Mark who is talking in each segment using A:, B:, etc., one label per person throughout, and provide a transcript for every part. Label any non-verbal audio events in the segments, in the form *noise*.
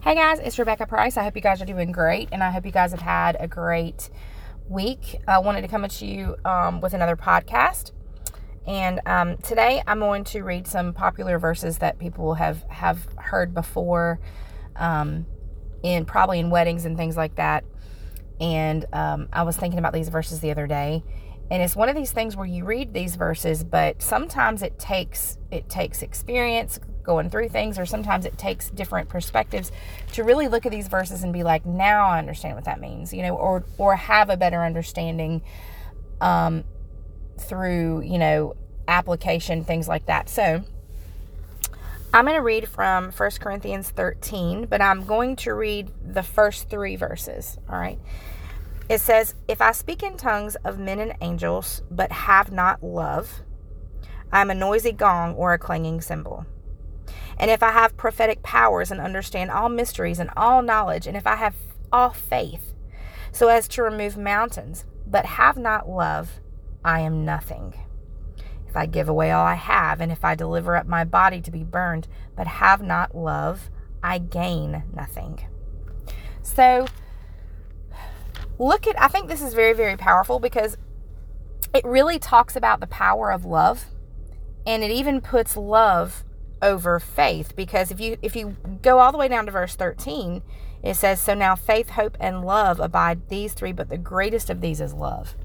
A: Hey guys, it's Rebecca Price. I hope you guys are doing great and I hope you guys have had a great week. I wanted to come at you um, with another podcast. And um, today I'm going to read some popular verses that people have, have heard before um, in probably in weddings and things like that. And um, I was thinking about these verses the other day and it's one of these things where you read these verses but sometimes it takes it takes experience going through things or sometimes it takes different perspectives to really look at these verses and be like now i understand what that means you know or or have a better understanding um through you know application things like that so i'm going to read from 1 corinthians 13 but i'm going to read the first three verses all right it says, If I speak in tongues of men and angels, but have not love, I am a noisy gong or a clanging cymbal. And if I have prophetic powers and understand all mysteries and all knowledge, and if I have all faith, so as to remove mountains, but have not love, I am nothing. If I give away all I have, and if I deliver up my body to be burned, but have not love, I gain nothing. So, look at, I think this is very, very powerful because it really talks about the power of love and it even puts love over faith because if you if you go all the way down to verse 13 it says so now faith hope and love abide these three but the greatest of these is love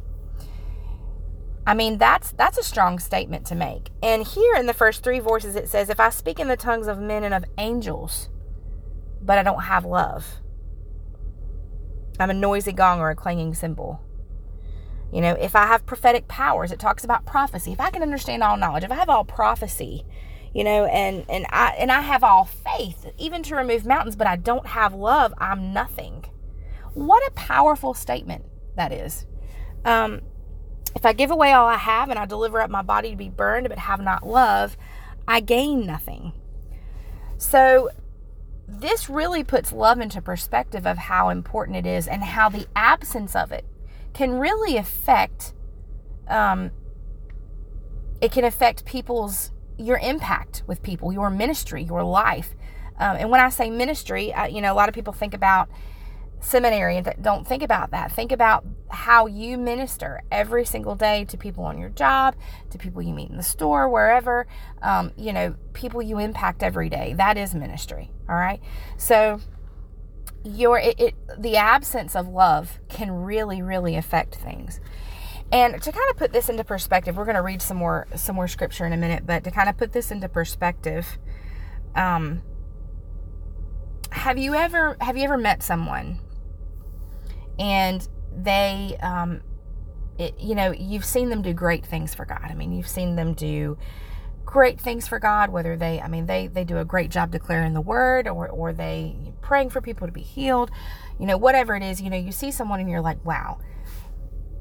A: i mean that's that's a strong statement to make and here in the first three verses it says if i speak in the tongues of men and of angels but i don't have love I'm a noisy gong or a clanging cymbal. You know, if I have prophetic powers, it talks about prophecy. If I can understand all knowledge, if I have all prophecy, you know, and and I and I have all faith, even to remove mountains, but I don't have love, I'm nothing. What a powerful statement that is. Um, if I give away all I have and I deliver up my body to be burned, but have not love, I gain nothing. So this really puts love into perspective of how important it is and how the absence of it can really affect um, it can affect people's your impact with people your ministry your life um, and when i say ministry you know a lot of people think about seminary and don't think about that. Think about how you minister every single day to people on your job, to people you meet in the store, wherever, um, you know, people you impact every day. That is ministry. All right. So, your it, it the absence of love can really really affect things and to kind of put this into perspective we're going to read some more some more scripture in a minute but to kind of put this into perspective um have you ever have you ever met someone and they um it, you know you've seen them do great things for god. I mean you've seen them do great things for god whether they i mean they they do a great job declaring the word or or they praying for people to be healed you know whatever it is you know you see someone and you're like wow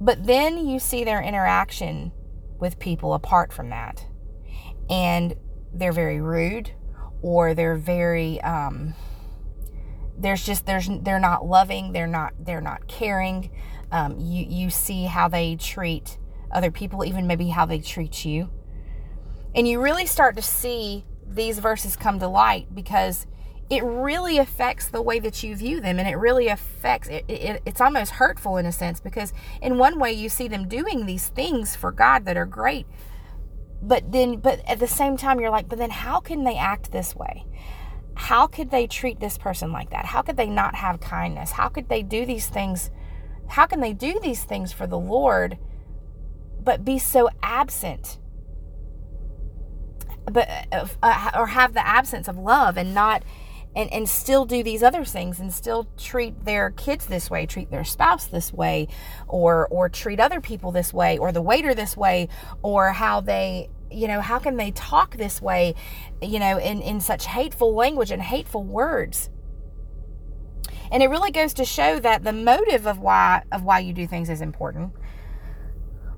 A: but then you see their interaction with people apart from that. And they're very rude or they're very um there's just there's they're not loving they're not they're not caring. Um, you you see how they treat other people even maybe how they treat you. And you really start to see these verses come to light because it really affects the way that you view them and it really affects it, it, it's almost hurtful in a sense because in one way you see them doing these things for god that are great but then but at the same time you're like but then how can they act this way how could they treat this person like that? How could they not have kindness? How could they do these things? How can they do these things for the Lord but be so absent? But uh, or have the absence of love and not and, and still do these other things and still treat their kids this way, treat their spouse this way, or or treat other people this way, or the waiter this way, or how they you know, how can they talk this way, you know, in, in such hateful language and hateful words? And it really goes to show that the motive of why of why you do things is important,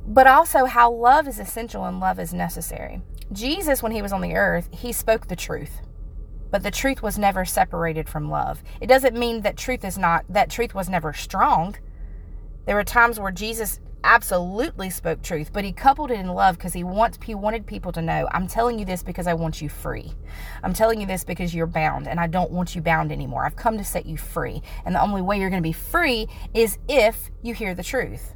A: but also how love is essential and love is necessary. Jesus, when he was on the earth, he spoke the truth. But the truth was never separated from love. It doesn't mean that truth is not that truth was never strong. There were times where Jesus absolutely spoke truth, but he coupled it in love because he wants he wanted people to know, I'm telling you this because I want you free. I'm telling you this because you're bound and I don't want you bound anymore. I've come to set you free. And the only way you're going to be free is if you hear the truth.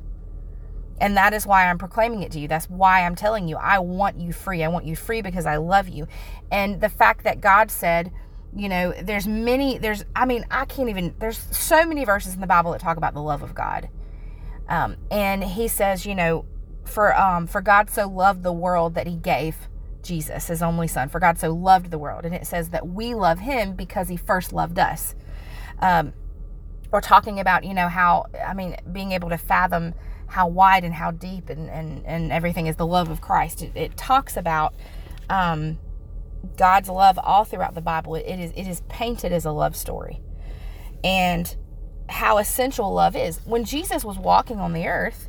A: And that is why I'm proclaiming it to you. That's why I'm telling you, I want you free. I want you free because I love you. And the fact that God said, you know, there's many, there's, I mean, I can't even, there's so many verses in the Bible that talk about the love of God. Um, and he says, you know, for, um, for God so loved the world that he gave Jesus, his only son. For God so loved the world. And it says that we love him because he first loved us. Um, or talking about, you know, how, I mean, being able to fathom how wide and how deep and, and, and everything is the love of Christ. It, it talks about um, God's love all throughout the Bible. It, it is it is painted as a love story, and how essential love is. When Jesus was walking on the earth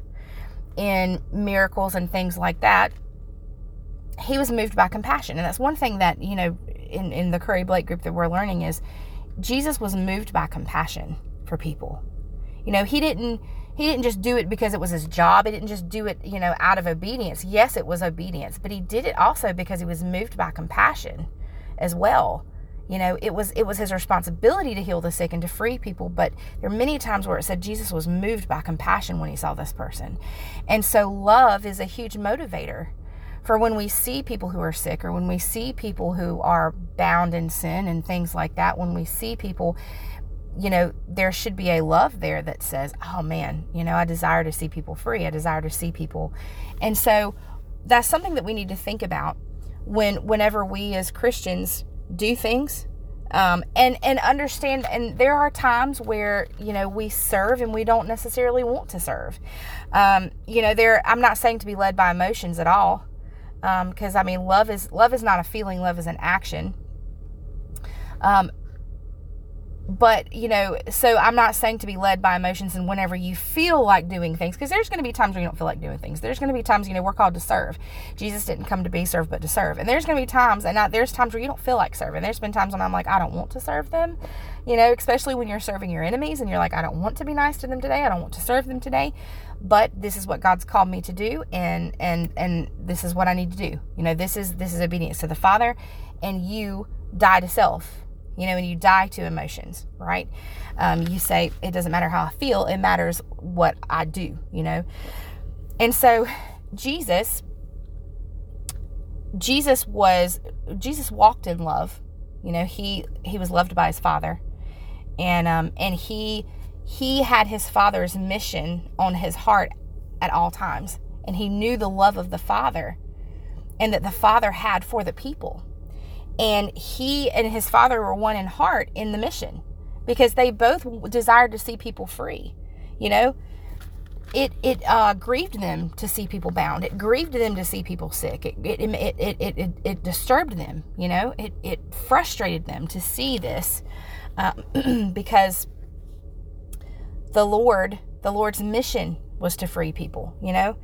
A: in miracles and things like that, he was moved by compassion, and that's one thing that you know in in the Curry Blake group that we're learning is Jesus was moved by compassion for people. You know, he didn't he didn't just do it because it was his job. He didn't just do it, you know, out of obedience. Yes, it was obedience, but he did it also because he was moved by compassion as well. You know, it was it was his responsibility to heal the sick and to free people, but there are many times where it said Jesus was moved by compassion when he saw this person. And so love is a huge motivator for when we see people who are sick or when we see people who are bound in sin and things like that, when we see people you know, there should be a love there that says, oh man, you know, I desire to see people free. I desire to see people. And so that's something that we need to think about when whenever we as Christians do things um, and and understand and there are times where you know we serve and we don't necessarily want to serve um, you know there i'm not saying to be led by emotions at all because um, i mean love is love is not a feeling love is an action um, but you know so i'm not saying to be led by emotions and whenever you feel like doing things because there's going to be times where you don't feel like doing things. There's going to be times you know we're called to serve. Jesus didn't come to be served but to serve. And there's going to be times and I, there's times where you don't feel like serving. There's been times when i'm like i don't want to serve them you know especially when you're serving your enemies and you're like i don't want to be nice to them today. I don't want to serve them today. But this is what god's called me to do and and and this is what i need to do. You know this is this is obedience to the father and you die to self you know, and you die to emotions, right? Um, you say, it doesn't matter how I feel, it matters what I do, you know? And so Jesus, Jesus was, Jesus walked in love. You know, he, he was loved by his father. And, um, and he, he had his father's mission on his heart at all times. And he knew the love of the father and that the father had for the people and he and his father were one in heart in the mission because they both desired to see people free. You know, it it uh, grieved them to see people bound. It grieved them to see people sick. It it it it it, it, it disturbed them. You know, it it frustrated them to see this uh, *clears throat* because the Lord, the Lord's mission was to free people. You know,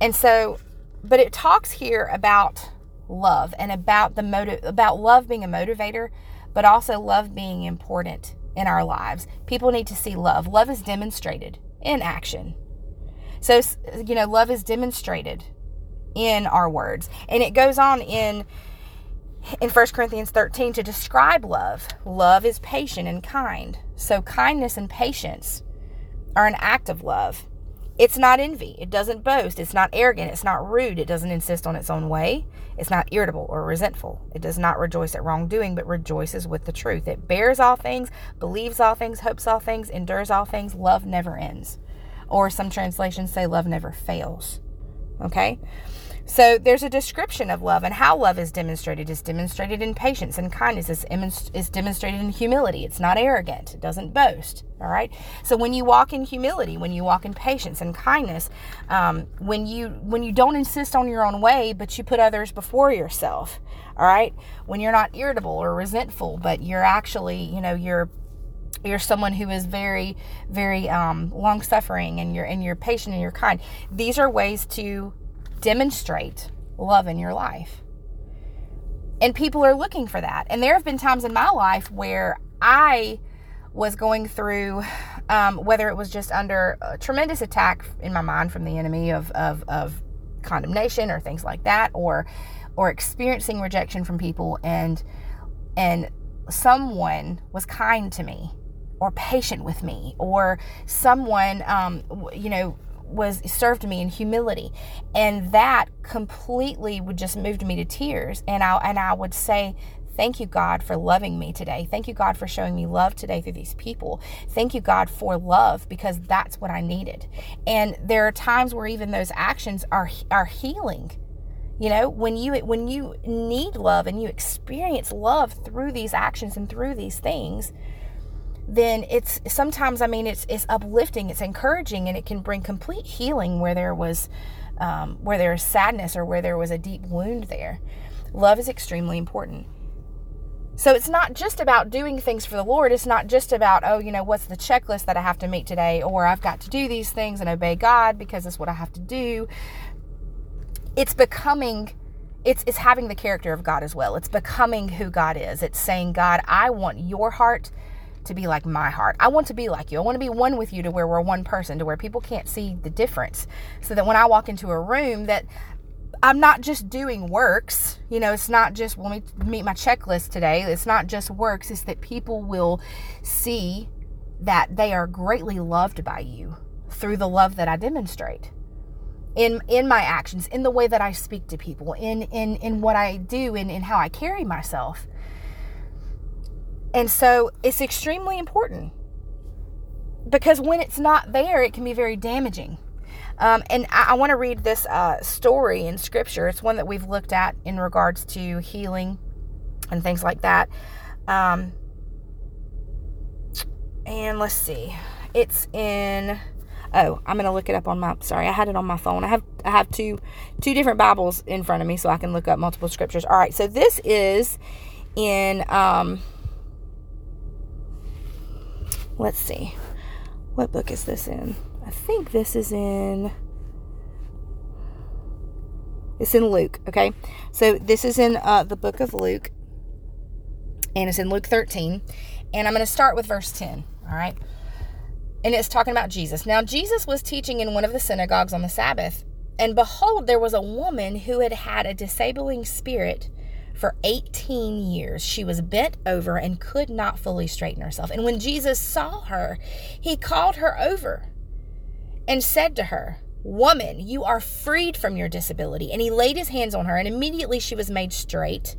A: and so, but it talks here about love and about the motive about love being a motivator but also love being important in our lives. People need to see love. Love is demonstrated in action. So you know love is demonstrated in our words. And it goes on in in 1 Corinthians 13 to describe love. Love is patient and kind. So kindness and patience are an act of love it's not envy. It doesn't boast. It's not arrogant. It's not rude. It doesn't insist on its own way. It's not irritable or resentful. It does not rejoice at wrongdoing, but rejoices with the truth. It bears all things, believes all things, hopes all things, endures all things. Love never ends. Or some translations say love never fails. Okay? So there's a description of love and how love is demonstrated. It's demonstrated in patience and kindness. It's, it's demonstrated in humility. It's not arrogant. It doesn't boast. All right. So when you walk in humility, when you walk in patience and kindness, um, when you when you don't insist on your own way, but you put others before yourself. All right. When you're not irritable or resentful, but you're actually, you know, you're you're someone who is very very um, long suffering and you're and you're patient and you're kind these are ways to demonstrate love in your life. And people are looking for that. And there have been times in my life where I was going through um, whether it was just under a tremendous attack in my mind from the enemy of, of, of condemnation or things like that, or or experiencing rejection from people and and someone was kind to me or patient with me or someone um, you know was served me in humility and that completely would just move me to tears and I and I would say Thank you, God, for loving me today. Thank you, God, for showing me love today through these people. Thank you, God, for love because that's what I needed. And there are times where even those actions are are healing. You know, when you when you need love and you experience love through these actions and through these things, then it's sometimes I mean it's it's uplifting, it's encouraging, and it can bring complete healing where there was um, where there is sadness or where there was a deep wound there. Love is extremely important. So it's not just about doing things for the Lord. It's not just about, oh, you know, what's the checklist that I have to meet today, or I've got to do these things and obey God because it's what I have to do. It's becoming, it's, it's having the character of God as well. It's becoming who God is. It's saying, God, I want your heart to be like my heart. I want to be like you. I want to be one with you to where we're one person, to where people can't see the difference. So that when I walk into a room that I'm not just doing works. You know, it's not just when we meet my checklist today. It's not just works. It's that people will see that they are greatly loved by you through the love that I demonstrate in in my actions, in the way that I speak to people, in in in what I do, in in how I carry myself. And so it's extremely important because when it's not there, it can be very damaging. Um, and I, I want to read this uh, story in scripture. It's one that we've looked at in regards to healing and things like that. Um, and let's see. It's in oh i'm gonna look it up on my sorry i had it on my phone i have i have two two different bibles in front of me so i can look up multiple scriptures all right so this is in um let's see what book is this in I think this is in it's in Luke, okay? So this is in uh, the book of Luke, and it's in Luke 13. And I'm going to start with verse 10, all right? And it's talking about Jesus. Now, Jesus was teaching in one of the synagogues on the Sabbath, and behold, there was a woman who had had a disabling spirit for 18 years. She was bent over and could not fully straighten herself. And when Jesus saw her, he called her over and said to her, Woman, you are freed from your disability. And he laid his hands on her, and immediately she was made straight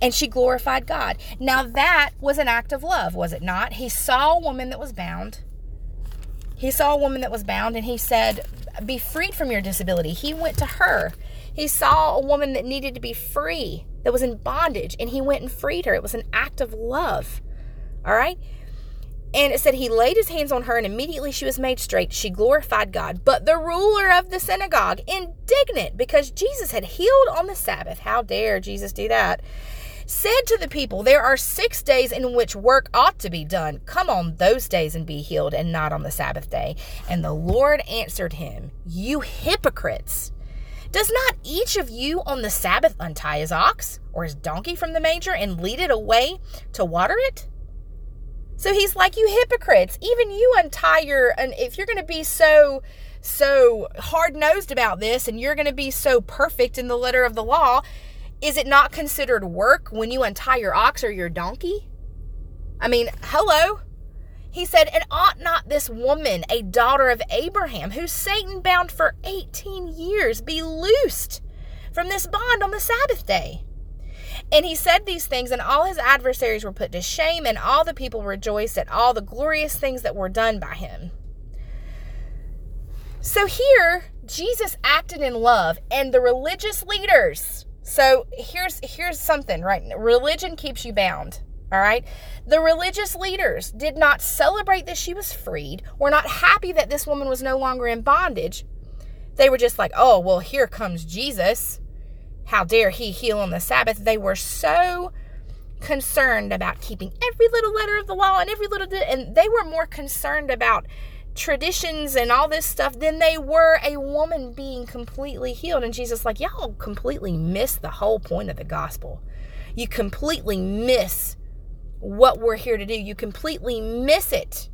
A: and she glorified God. Now, that was an act of love, was it not? He saw a woman that was bound. He saw a woman that was bound, and he said, Be freed from your disability. He went to her. He saw a woman that needed to be free, that was in bondage, and he went and freed her. It was an act of love. All right? And it said he laid his hands on her, and immediately she was made straight. She glorified God. But the ruler of the synagogue, indignant because Jesus had healed on the Sabbath, how dare Jesus do that? Said to the people, There are six days in which work ought to be done. Come on those days and be healed, and not on the Sabbath day. And the Lord answered him, You hypocrites! Does not each of you on the Sabbath untie his ox or his donkey from the manger and lead it away to water it? So he's like, you hypocrites, even you untie your, and if you're going to be so, so hard nosed about this and you're going to be so perfect in the letter of the law, is it not considered work when you untie your ox or your donkey? I mean, hello. He said, And ought not this woman, a daughter of Abraham, who Satan bound for 18 years, be loosed from this bond on the Sabbath day? And he said these things, and all his adversaries were put to shame, and all the people rejoiced at all the glorious things that were done by him. So here, Jesus acted in love, and the religious leaders. So here's here's something, right? Religion keeps you bound. All right. The religious leaders did not celebrate that she was freed, were not happy that this woman was no longer in bondage. They were just like, oh, well, here comes Jesus how dare he heal on the Sabbath? They were so concerned about keeping every little letter of the law and every little, and they were more concerned about traditions and all this stuff than they were a woman being completely healed. And Jesus, like, y'all completely miss the whole point of the gospel. You completely miss what we're here to do. You completely miss it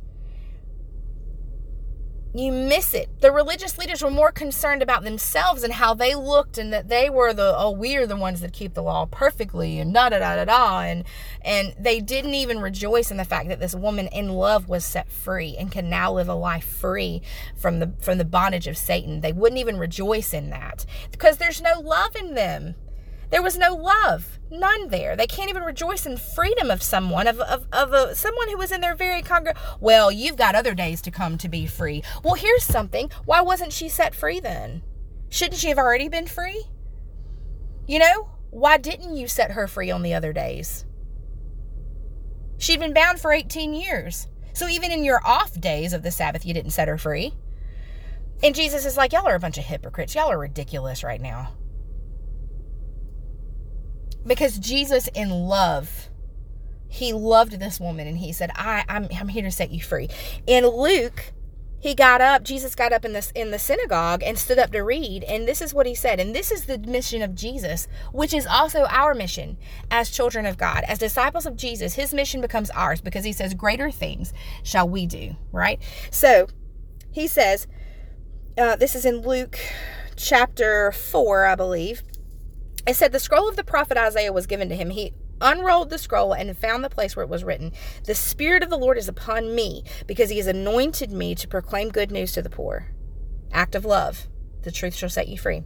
A: you miss it. The religious leaders were more concerned about themselves and how they looked and that they were the oh we're the ones that keep the law perfectly and da da da da da and and they didn't even rejoice in the fact that this woman in love was set free and can now live a life free from the from the bondage of Satan. They wouldn't even rejoice in that because there's no love in them. There was no love, none there. They can't even rejoice in freedom of someone, of, of, of a, someone who was in their very congregation. Well, you've got other days to come to be free. Well, here's something. Why wasn't she set free then? Shouldn't she have already been free? You know, why didn't you set her free on the other days? She'd been bound for 18 years. So even in your off days of the Sabbath, you didn't set her free. And Jesus is like, y'all are a bunch of hypocrites. Y'all are ridiculous right now. Because Jesus, in love, he loved this woman and he said, I, I'm, I'm here to set you free. In Luke, he got up jesus got up in this in the synagogue and stood up to read. And this is what he said. And this is the mission of jesus which is also our mission as children of god. As disciples of jesus his mission becomes ours because he says greater things shall we do right? So he says uh, this is in luke chapter 4 i believe it said the scroll of the prophet Isaiah was given to him. He unrolled the scroll and found the place where it was written The Spirit of the Lord is upon me because he has anointed me to proclaim good news to the poor. Act of love. The truth shall set you free.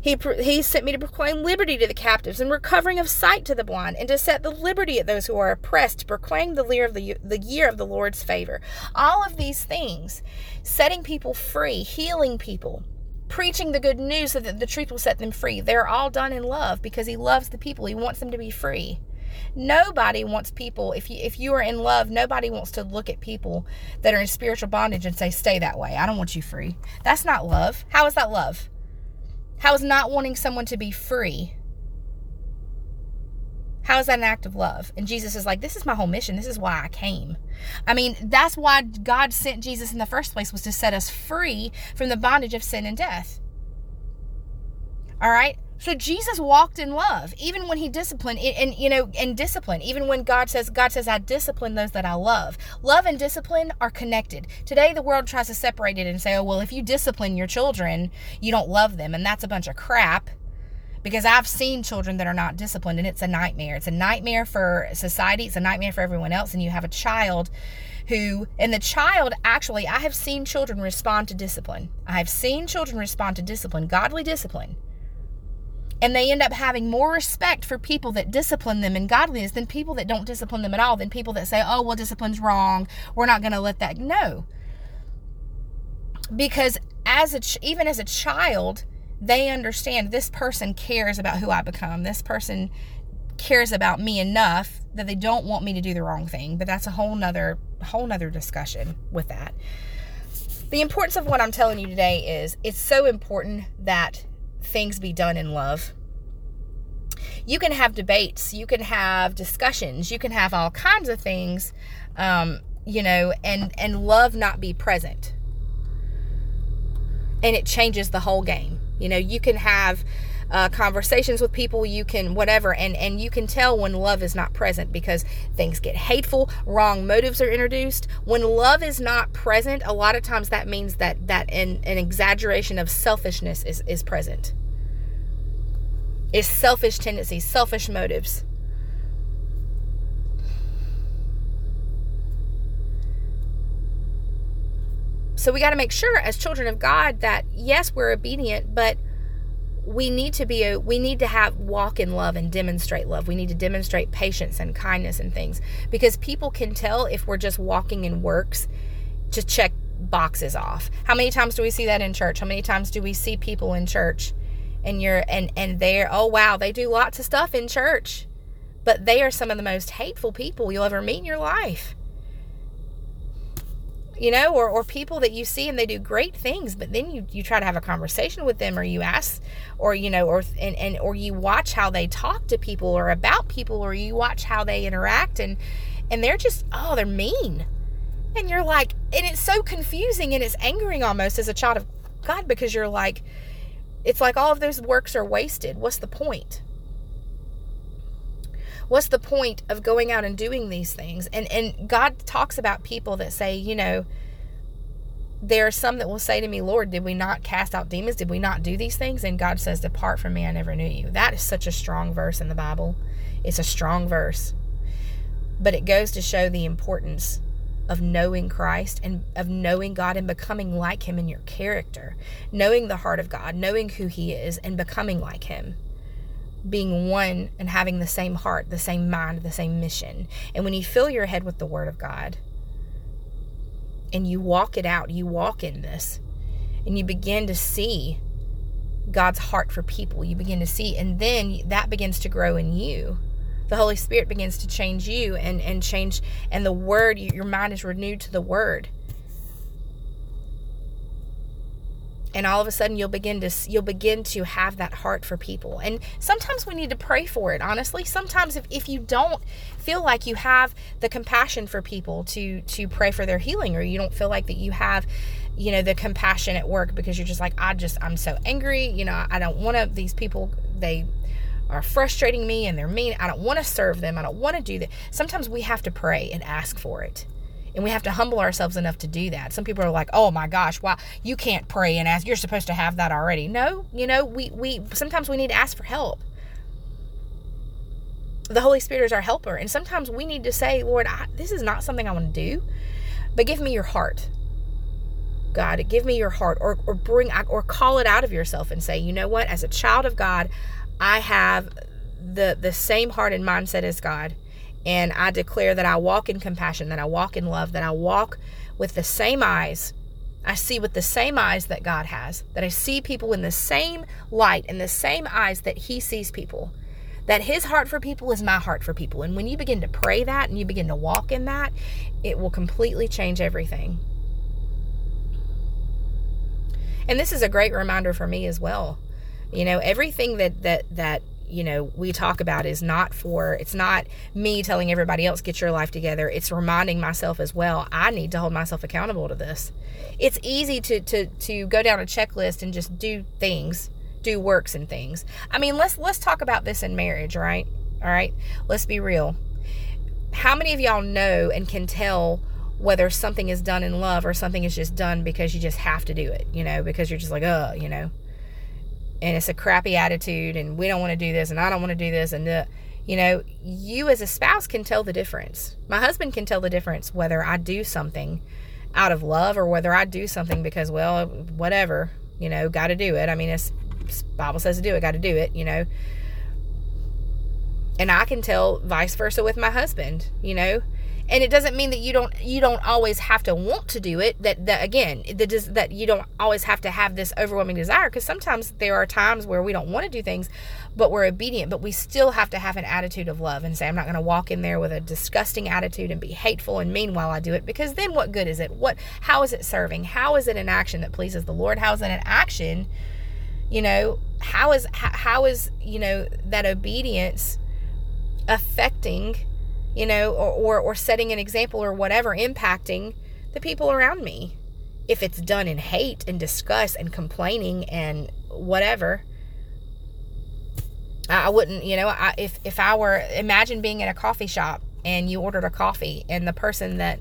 A: He, he sent me to proclaim liberty to the captives and recovering of sight to the blind, and to set the liberty at those who are oppressed, to proclaim the year of the, the year of the Lord's favor. All of these things, setting people free, healing people, preaching the good news so that the truth will set them free. They're all done in love because he loves the people. He wants them to be free. Nobody wants people if you if you are in love, nobody wants to look at people that are in spiritual bondage and say stay that way. I don't want you free. That's not love. How is that love? How is not wanting someone to be free how is that an act of love? And Jesus is like, This is my whole mission. This is why I came. I mean, that's why God sent Jesus in the first place, was to set us free from the bondage of sin and death. All right? So Jesus walked in love, even when he disciplined, and you know, in discipline, even when God says, God says, I discipline those that I love. Love and discipline are connected. Today, the world tries to separate it and say, oh, well, if you discipline your children, you don't love them. And that's a bunch of crap because I've seen children that are not disciplined and it's a nightmare. It's a nightmare for society, it's a nightmare for everyone else. And you have a child who, and the child actually, I have seen children respond to discipline. I have seen children respond to discipline, godly discipline. And they end up having more respect for people that discipline them in godliness than people that don't discipline them at all, than people that say, oh, well, discipline's wrong. We're not going to let that. No. Because as a, even as a child, they understand this person cares about who I become. This person cares about me enough that they don't want me to do the wrong thing. But that's a whole nother whole nother discussion with that. The importance of what I'm telling you today is it's so important that things be done in love. You can have debates, you can have discussions, you can have all kinds of things, um, you know, and and love not be present. And it changes the whole game. You know, you can have uh, conversations with people, you can whatever, and and you can tell when love is not present because things get hateful, wrong motives are introduced. When love is not present, a lot of times that means that that an, an exaggeration of selfishness is is present. Is selfish tendencies, selfish motives. So we got to make sure as children of God that yes, we're obedient, but we need to be a, we need to have walk in love and demonstrate love. We need to demonstrate patience and kindness and things because people can tell if we're just walking in works to check boxes off. How many times do we see that in church? How many times do we see people in church and you're and and they're oh wow, they do lots of stuff in church. But they are some of the most hateful people you'll ever meet in your life you know, or, or people that you see and they do great things, but then you, you try to have a conversation with them or you ask or, you know, or, and, and, or you watch how they talk to people or about people or you watch how they interact and, and they're just, oh, they're mean. And you're like, and it's so confusing and it's angering almost as a child of God because you're like, it's like all of those works are wasted. What's the point? What's the point of going out and doing these things and and god talks about people that say you know there are some that will say to me, Lord, did we not cast out demons? Did we not do these things? And God says, Depart from me, I never knew you. That is such a strong verse in the Bible. It's a strong verse. But it goes to show the importance of knowing Christ and of knowing God and becoming like Him in your character, knowing the heart of God, knowing who He is, and becoming like Him. Being one and having the same heart, the same mind, the same mission. And when you fill your head with the Word of God, and you walk it out, you walk in this, and you begin to see God's heart for people. You begin to see, and then that begins to grow in you. The Holy Spirit begins to change you and, and change, and the Word, your mind is renewed to the Word. And all of a sudden you'll begin to you'll begin to have that heart for people. And sometimes we need to pray for it honestly. Sometimes if, if you don't feel like you have the compassion for people to to pray for their healing or you don't feel like that you have you know the compassion at work because you're just like i just i'm so angry you know i don't want to these people they are frustrating me and they're mean. I don't want to serve them. I don't want to do that. Sometimes we have to pray and ask for it and we have to humble ourselves enough to do that. Some people are like, "Oh my gosh, why you can't pray and ask? You're supposed to have that already." No, you know, we we sometimes we need to ask for help. The Holy Spirit is our helper, and sometimes we need to say, "Lord, I, this is not something I want to do, but give me your heart." God, give me your heart, or or bring or call it out of yourself and say, "You know what? As a child of God, I have the the same heart and mindset as God." And I declare that I walk in compassion, that I walk in love, that I walk with the same eyes. I see with the same eyes that God has, that I see people in the same light and the same eyes that He sees people. That His heart for people is my heart for people. And when you begin to pray that and you begin to walk in that, it will completely change everything. And this is a great reminder for me as well. You know, everything that that that you know we talk about is not for it's not me telling everybody else get your life together. It's reminding myself as well i need to hold myself accountable to this. It's easy to to to go down a checklist and just do things do works and things. I mean let's let's talk about this in marriage right? All right? Let's be real. How many of y'all know and can tell whether something is done in love or something is just done because you just have to do it you know because you're just like oh you know and it's a crappy attitude and we don't want to do this and I don't want to do this and the, you know, you as a spouse can tell the difference. My husband can tell the difference whether I do something out of love or whether I do something because well, whatever, you know, got to do it. I mean, it's Bible says to do it, got to do it, you know. And I can tell vice versa with my husband, you know and it doesn't mean that you don't you don't always have to want to do it that that again that that you don't always have to have this overwhelming desire because sometimes there are times where we don't want to do things but we're obedient but we still have to have an attitude of love and say i'm not going to walk in there with a disgusting attitude and be hateful and mean while i do it because then what good is it? What how is it serving? How is it an action that pleases the lord? How is it an action you know how is how is you know that obedience affecting you know, or, or, or setting an example or whatever, impacting the people around me. If it's done in hate and disgust and complaining and whatever, I wouldn't, you know, I, if, if I were, imagine being in a coffee shop and you ordered a coffee and the person that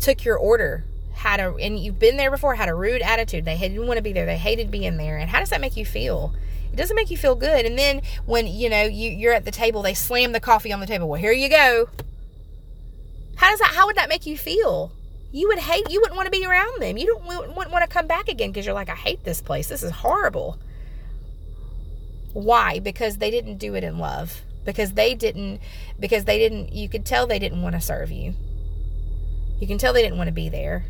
A: took your order had a, and you've been there before, had a rude attitude. They didn't want to be there. They hated being there. And how does that make you feel? It doesn't make you feel good. And then when, you know, you, you're at the table, they slam the coffee on the table. Well, here you go. How does that, how would that make you feel? You would hate, you wouldn't want to be around them. You don't wouldn't want to come back again because you're like, I hate this place. This is horrible. Why? Because they didn't do it in love. Because they didn't, because they didn't, you could tell they didn't want to serve you. You can tell they didn't want to be there.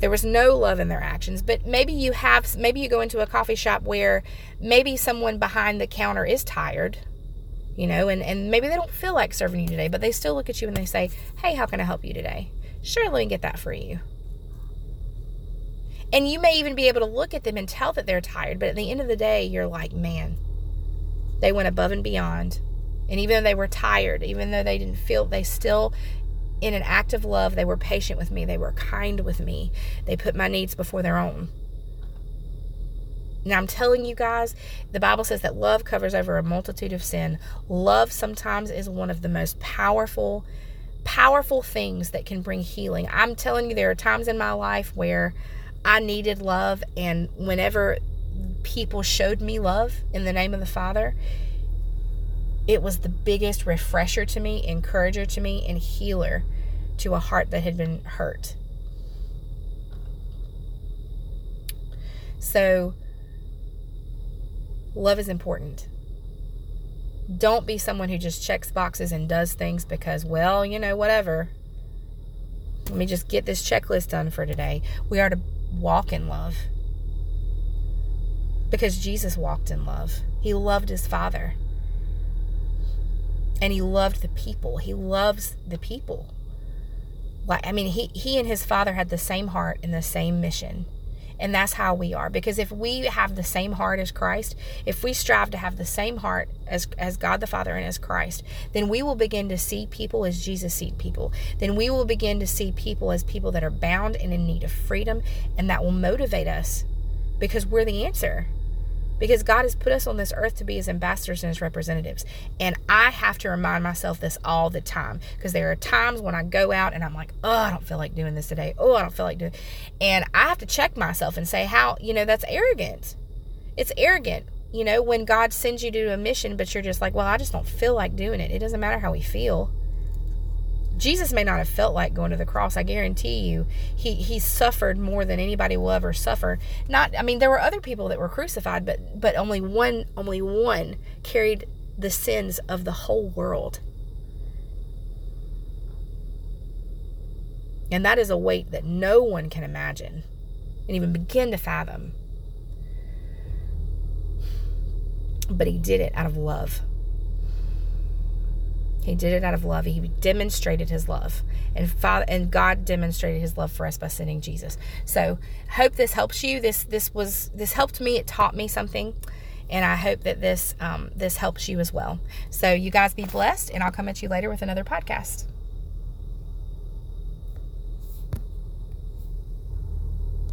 A: There was no love in their actions. But maybe you have, maybe you go into a coffee shop where maybe someone behind the counter is tired, you know, and, and maybe they don't feel like serving you today, but they still look at you and they say, Hey, how can I help you today? Sure, let me get that for you. And you may even be able to look at them and tell that they're tired, but at the end of the day, you're like, man, they went above and beyond. And even though they were tired, even though they didn't feel, they still in an act of love, they were patient with me. They were kind with me. They put my needs before their own. Now, I'm telling you guys, the Bible says that love covers over a multitude of sin. Love sometimes is one of the most powerful powerful things that can bring healing. I'm telling you, there are times in my life where I needed love, and whenever people showed me love in the name of the Father, it was the biggest refresher to me, encourager to me, and healer to a heart that had been hurt. So, love is important. Don't be someone who just checks boxes and does things because, well, you know, whatever. Let me just get this checklist done for today. We are to walk in love because Jesus walked in love. He loved his Father and he loved the people. He loves the people. Like I mean, he he and his father had the same heart and the same mission. And that's how we are. Because if we have the same heart as Christ, if we strive to have the same heart as, as God the Father and as Christ, then we will begin to see people as Jesus sees people. Then we will begin to see people as people that are bound and in need of freedom, and that will motivate us because we're the answer because God has put us on this earth to be his ambassadors and his representatives. And I have to remind myself this all the time because there are times when I go out and I'm like, oh, I don't feel like doing this today. Oh, I don't feel like doing And I have to check myself and say, how, you know, that's arrogant. It's arrogant, you know, when God sends you to do a mission, but you're just like, well, I just don't feel like doing it. It doesn't matter how we feel. Jesus may not have felt like going to the cross. I guarantee you, he he suffered more than anybody will ever suffer. Not, I mean, there were other people that were crucified, but but only one only one carried the sins of the whole world. And that is a weight that no one can imagine and even begin to fathom. But he did it out of love. He did it out of love. He demonstrated his love. And Father and God demonstrated his love for us by sending Jesus. So hope this helps you. This this was this helped me. It taught me something. And I hope that this um, this helps you as well. So you guys be blessed, and I'll come at you later with another podcast.